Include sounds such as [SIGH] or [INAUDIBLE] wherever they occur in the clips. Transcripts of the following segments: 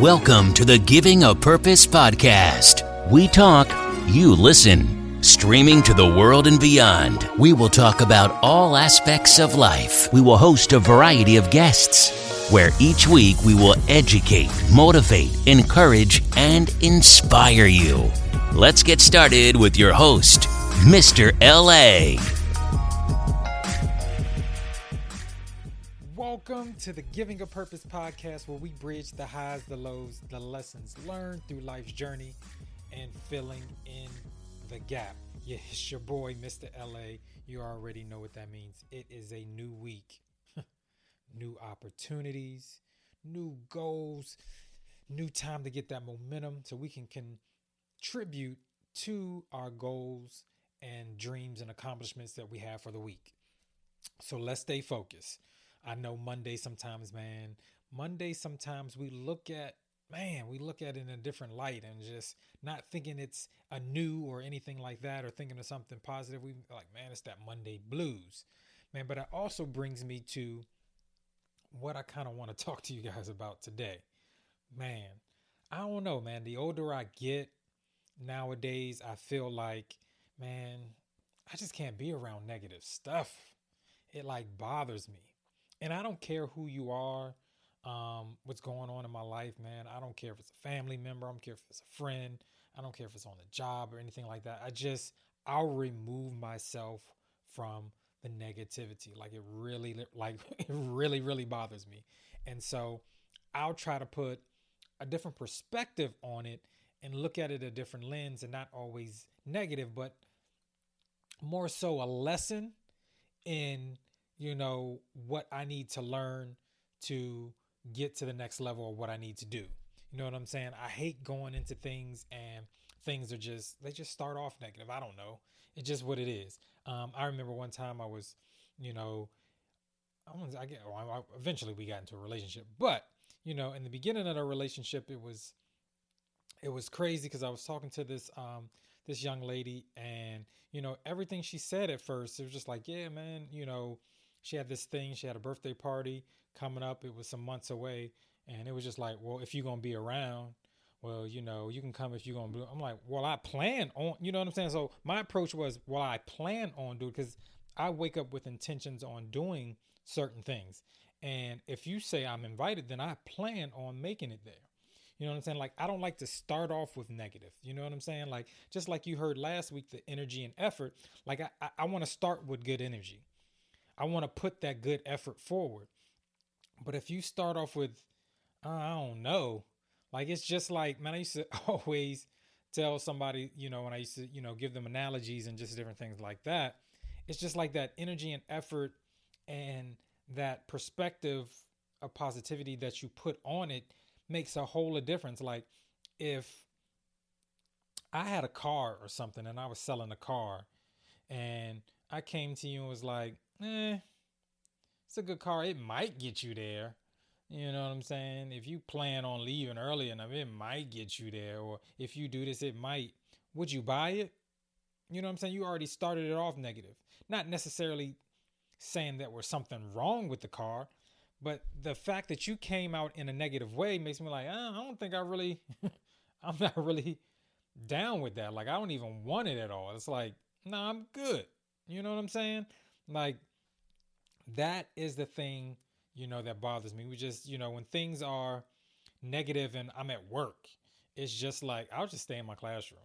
Welcome to the Giving a Purpose podcast. We talk, you listen. Streaming to the world and beyond, we will talk about all aspects of life. We will host a variety of guests, where each week we will educate, motivate, encourage, and inspire you. Let's get started with your host, Mr. LA. Welcome to the Giving a Purpose podcast where we bridge the highs, the lows, the lessons learned through life's journey and filling in the gap. Yeah, it's your boy, Mr. LA. You already know what that means. It is a new week, [LAUGHS] new opportunities, new goals, new time to get that momentum so we can contribute to our goals and dreams and accomplishments that we have for the week. So let's stay focused. I know Monday sometimes, man. Monday sometimes we look at man, we look at it in a different light and just not thinking it's a new or anything like that or thinking of something positive. We like, man, it's that Monday blues. Man, but it also brings me to what I kind of want to [LAUGHS] talk to you guys about today. Man, I don't know, man. The older I get nowadays, I feel like, man, I just can't be around negative stuff. It like bothers me and I don't care who you are, um, what's going on in my life, man. I don't care if it's a family member, I don't care if it's a friend, I don't care if it's on the job or anything like that. I just I'll remove myself from the negativity. Like it really like [LAUGHS] it really really bothers me. And so I'll try to put a different perspective on it and look at it a different lens and not always negative, but more so a lesson in you know, what I need to learn to get to the next level of what I need to do. You know what I'm saying? I hate going into things and things are just they just start off negative. I don't know. It's just what it is. Um, I remember one time I was, you know, I was I get well, eventually we got into a relationship, but you know, in the beginning of the relationship, it was it was crazy because I was talking to this um this young lady and you know everything she said at first it was just like yeah man you know she had this thing. She had a birthday party coming up. It was some months away, and it was just like, well, if you're gonna be around, well, you know, you can come if you're gonna. Be. I'm like, well, I plan on. You know what I'm saying? So my approach was, well, I plan on doing because I wake up with intentions on doing certain things, and if you say I'm invited, then I plan on making it there. You know what I'm saying? Like, I don't like to start off with negative. You know what I'm saying? Like, just like you heard last week, the energy and effort, like, I, I, I want to start with good energy. I want to put that good effort forward. But if you start off with, uh, I don't know, like it's just like, man, I used to [LAUGHS] always tell somebody, you know, when I used to, you know, give them analogies and just different things like that. It's just like that energy and effort and that perspective of positivity that you put on it makes a whole of difference. Like if I had a car or something and I was selling a car and I came to you and was like, eh, it's a good car. It might get you there. You know what I'm saying? If you plan on leaving early enough, it might get you there. Or if you do this, it might. Would you buy it? You know what I'm saying? You already started it off negative. Not necessarily saying that there's something wrong with the car, but the fact that you came out in a negative way makes me like, oh, I don't think I really, [LAUGHS] I'm not really down with that. Like, I don't even want it at all. It's like, nah, I'm good. You know what I'm saying? Like that is the thing, you know, that bothers me. We just, you know, when things are negative and I'm at work, it's just like I'll just stay in my classroom.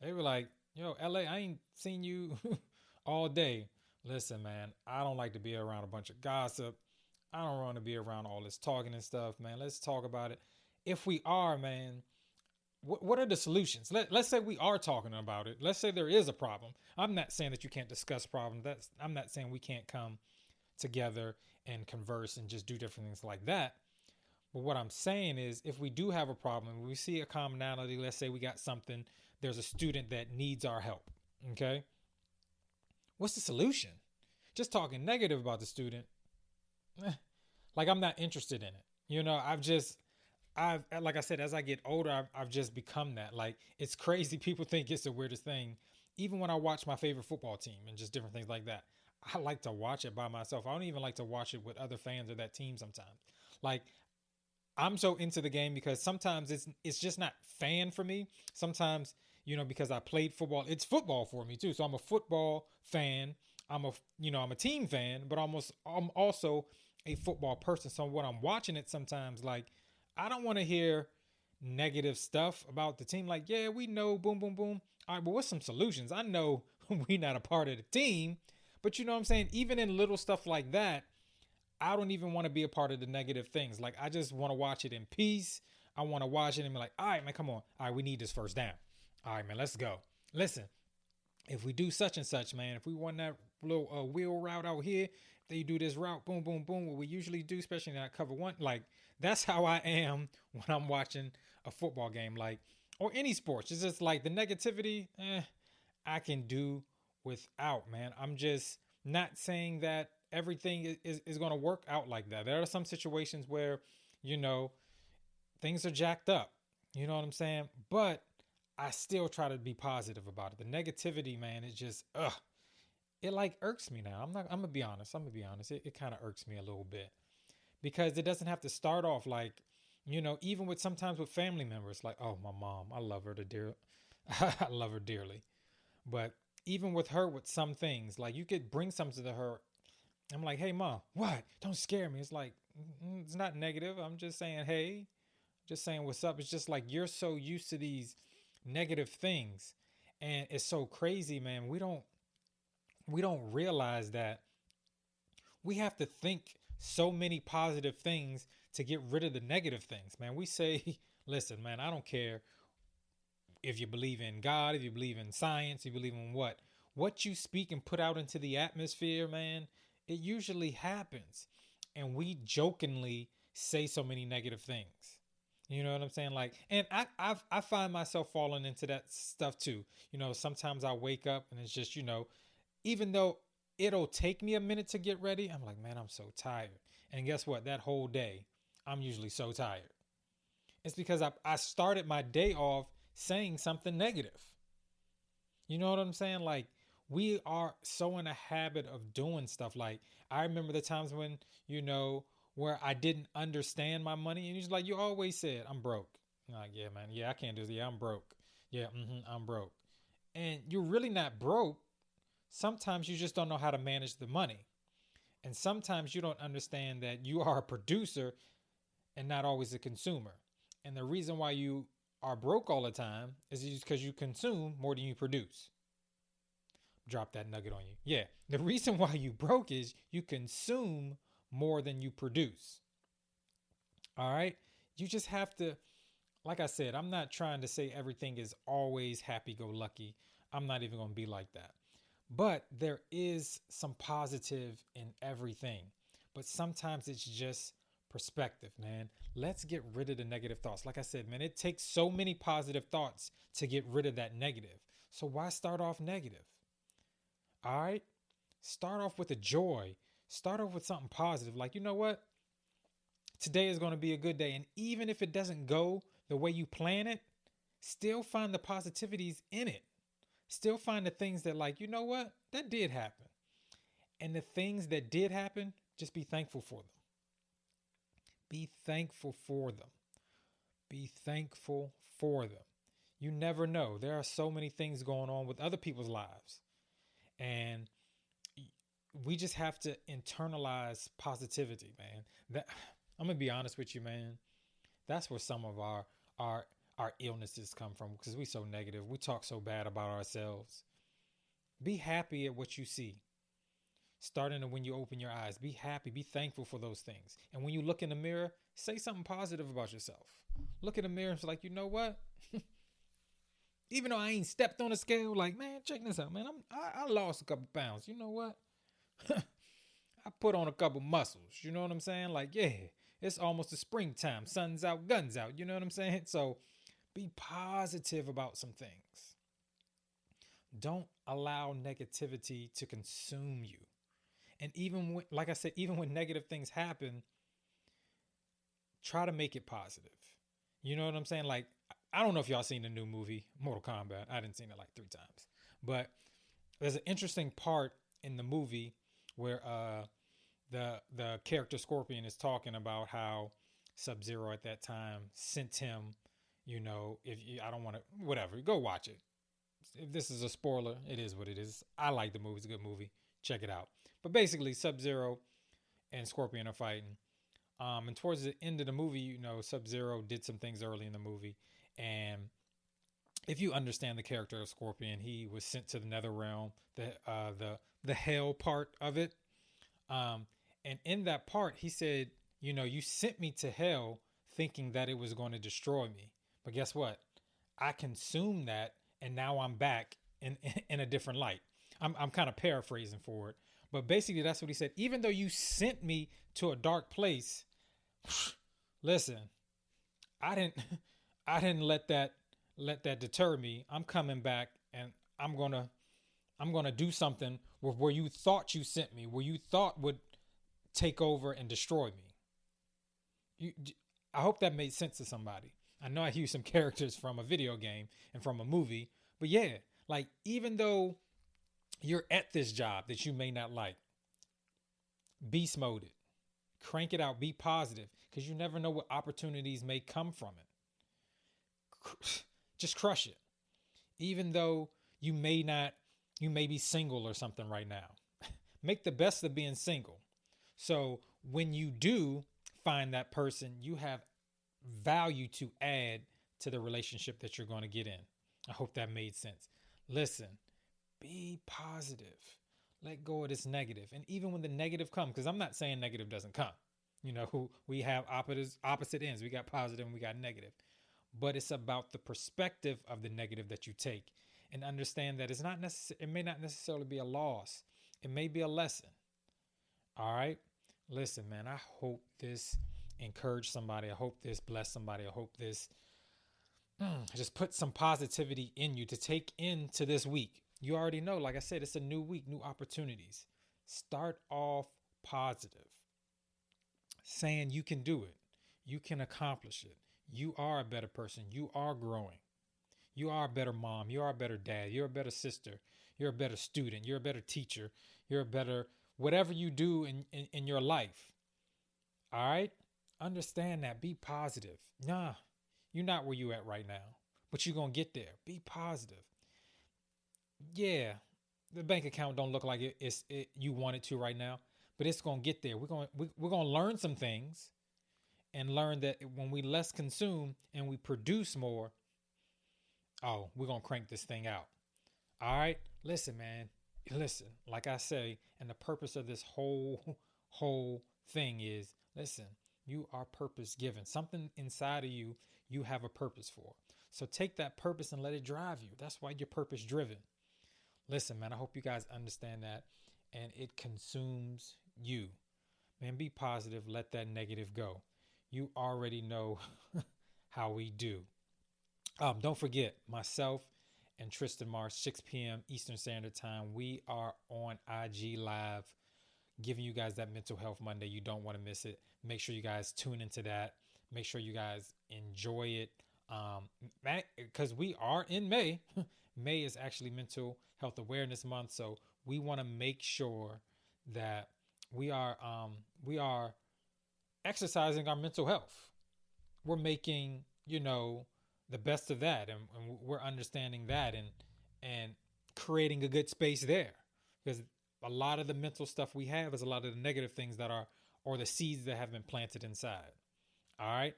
They were like, "Yo, LA, I ain't seen you [LAUGHS] all day." Listen, man, I don't like to be around a bunch of gossip. I don't want to be around all this talking and stuff, man. Let's talk about it. If we are, man, what, are the solutions? Let, let's say we are talking about it. Let's say there is a problem. I'm not saying that you can't discuss problems. That's I'm not saying we can't come together and converse and just do different things like that. But what I'm saying is if we do have a problem, we see a commonality, let's say we got something, there's a student that needs our help. Okay. What's the solution? Just talking negative about the student. Eh, like I'm not interested in it. You know, I've just I've like I said, as I get older, I've, I've just become that. Like it's crazy. People think it's the weirdest thing. Even when I watch my favorite football team and just different things like that, I like to watch it by myself. I don't even like to watch it with other fans or that team sometimes. Like I'm so into the game because sometimes it's it's just not fan for me. Sometimes, you know, because I played football, it's football for me too. So I'm a football fan. I'm a you know, I'm a team fan, but almost I'm also a football person. So when I'm watching it sometimes like I don't want to hear negative stuff about the team. Like, yeah, we know boom, boom, boom. All right, but what's some solutions? I know [LAUGHS] we're not a part of the team, but you know what I'm saying? Even in little stuff like that, I don't even want to be a part of the negative things. Like I just want to watch it in peace. I want to watch it and be like, all right, man, come on. All right, we need this first down. All right, man, let's go. Listen, if we do such and such, man, if we want that little uh, wheel route out here, they do this route, boom, boom, boom, what we usually do, especially in that cover one, like that's how I am [LAUGHS] when I'm watching a football game, like or any sports. It's just like the negativity, eh, I can do without, man. I'm just not saying that everything is, is going to work out like that. There are some situations where, you know, things are jacked up. You know what I'm saying? But I still try to be positive about it. The negativity, man, it just, ugh, it like irks me now. I'm not, I'm gonna be honest. I'm gonna be honest. It, it kind of irks me a little bit because it doesn't have to start off like, you know, even with sometimes with family members, like, oh, my mom, I love her to dear, [LAUGHS] I love her dearly. But even with her, with some things, like you could bring something to her I'm like, hey, mom, what? Don't scare me. It's like, it's not negative. I'm just saying, hey, just saying what's up. It's just like you're so used to these negative things. And it's so crazy, man. We don't we don't realize that we have to think so many positive things to get rid of the negative things, man. We say, [LAUGHS] listen, man, I don't care if you believe in God, if you believe in science, you believe in what. What you speak and put out into the atmosphere, man, it usually happens. And we jokingly say so many negative things. You know what I'm saying? Like, and I I've, I find myself falling into that stuff too. You know, sometimes I wake up and it's just you know, even though it'll take me a minute to get ready, I'm like, man, I'm so tired. And guess what? That whole day, I'm usually so tired. It's because I I started my day off saying something negative. You know what I'm saying? Like we are so in a habit of doing stuff. Like I remember the times when, you know, where I didn't understand my money and he's like, you always said, I'm broke. I'm like, yeah, man. Yeah, I can't do this. Yeah, I'm broke. Yeah, mm-hmm, I'm broke. And you're really not broke. Sometimes you just don't know how to manage the money. And sometimes you don't understand that you are a producer and not always a consumer. And the reason why you are broke all the time is because you consume more than you produce drop that nugget on you. Yeah, the [LAUGHS] reason why you broke is you consume more than you produce. All right, you just have to, like I said, I'm not trying to say everything is always happy go lucky. I'm not even going to be like that. But there is some positive in everything. But sometimes it's just perspective, man. Let's get rid of the negative thoughts. Like I said, man, it takes so many positive thoughts to get rid of that negative. So why start off negative? All right. Start off with a joy. Start off with something positive. Like, you know what? Today is going to be a good day. And even if it doesn't go the way you plan it, still find the positivities in it. Still find the things that, like, you know what? That did happen. And the things that did happen, just be thankful for them. Be thankful for them. Be thankful for them. You never know. There are so many things going on with other people's lives. And we just have to internalize positivity, man. That [SIGHS] I'm gonna be honest with you, man. That's where some of our our our illnesses come from because we're so negative. We talk so bad about ourselves. Be happy at what you see. Starting when you open your eyes, be happy, be thankful for those things. And when you look in the mirror, say something positive about yourself. Look in the mirror and be like, you know what? [LAUGHS] Even though I ain't stepped on a scale, like, man, check this out, man. I'm I, I lost a couple pounds. You know what? [LAUGHS] I put on a couple muscles. You know what I'm saying? Like, yeah, it's almost the springtime. Sun's out, guns out. You know what I'm saying? So be positive about some things. Don't allow negativity to consume you. And even when, like I said, even when negative things happen, try to make it positive. You know what I'm saying? Like I don't know if y'all seen the new movie Mortal Kombat. I didn't seen it like three times, but there's an interesting part in the movie where uh, the the character Scorpion is talking about how Sub Zero at that time sent him, you know, if you, I don't want to, whatever, go watch it. If this is a spoiler, it is what it is. I like the movie; it's a good movie. Check it out. But basically, Sub Zero and Scorpion are fighting. Um, and towards the end of the movie, you know, Sub Zero did some things early in the movie, and if you understand the character of Scorpion, he was sent to the Nether Realm, the uh, the the hell part of it. Um, and in that part, he said, "You know, you sent me to hell, thinking that it was going to destroy me, but guess what? I consumed that, and now I'm back in in a different light." I'm I'm kind of paraphrasing for it, but basically that's what he said. Even though you sent me to a dark place, [SIGHS] listen, I didn't [LAUGHS] I didn't let that let that deter me. I'm coming back and I'm going to I'm going to do something with where you thought you sent me, where you thought would take over and destroy me. You I hope that made sense to somebody. I know I used some [LAUGHS] characters from a video game and from a movie, but yeah, like even though you're at this job that you may not like, beast mode it, crank it out, be positive, because you never know what opportunities may come from it. [SIGHS] Just crush it. Even though you may not, you may be single or something right now. [LAUGHS] Make the best of being single. So when you do find that person, you have value to add to the relationship that you're going to get in. I hope that made sense. Listen, be positive. Let go of this negative. And even when the negative comes, because I'm not saying negative doesn't come. You know, [LAUGHS] we have opposite opposite ends. We got positive and we got negative but it's about the perspective of the negative that you take and understand that it's not necessary it may not necessarily be a loss it may be a lesson all right listen man i hope this encouraged somebody i hope this bless somebody i hope this mm, just put some positivity in you to take into this week you already know like i said it's a new week new opportunities start off positive saying you can do it you can accomplish it you are a better person. You are growing. You are a better mom. You are a better dad. You're a better sister. You're a better student. You're a better teacher. You're a better whatever you do in, in, in your life. All right? Understand that. Be positive. Nah, you're not where you at right now, but you're gonna get there. Be positive. Yeah, the bank account don't look like it, it's it, you want it to right now, but it's gonna get there. We're gonna we, we're gonna learn some things and learn that when we less consume and we produce more, oh, we're to crank this thing out. All right? Listen, man. Listen, like I say, and the purpose of this whole whole thing is listen, you are purpose given. Something inside of you you have a purpose for. So take that purpose and let it drive you. That's why you're purpose driven. Listen, man, I hope you guys understand that and it consumes you. Man, be positive, let that negative go you already know [LAUGHS] how we do. Um, don't forget, myself and Tristan Marsh, 6 p.m. Eastern Standard Time, we are on IG Live giving you guys that mental health Monday. You don't want to miss it. Make sure you guys tune into that. Make sure you guys enjoy it. Um, because we are in May. [LAUGHS] May is actually Mental Health Awareness Month, so we want to make sure that we are um we are exercising our mental health. We're making, you know, the best of that and, and we're understanding that and and creating a good space there. Because a lot of the mental stuff we have is a lot of the negative things that are or the seeds that have been planted inside. All right.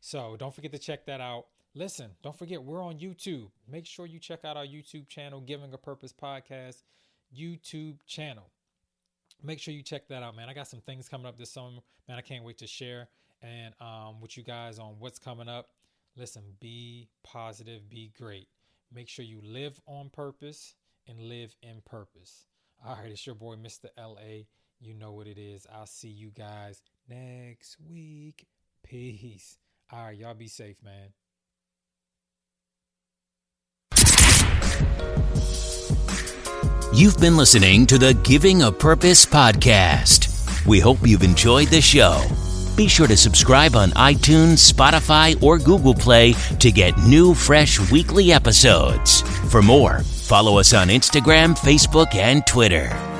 So don't forget to check that out. Listen, don't forget we're on YouTube. Make sure you check out our YouTube channel, Giving a Purpose Podcast YouTube channel make sure you check that out, man. I got some things coming up this summer, man. I can't wait to share and um, with you guys on what's coming up. Listen, be positive, be great. Make sure you live on purpose and live in purpose. All right, it's your boy, Mr. LA. You know what it is. I'll see you guys next week. Peace. All right, y'all be safe, man. You've been listening to the Giving a Purpose podcast. We hope you've enjoyed the show. Be sure to subscribe on iTunes, Spotify, or Google Play to get new, fresh weekly episodes. For more, follow us on Instagram, Facebook, and Twitter.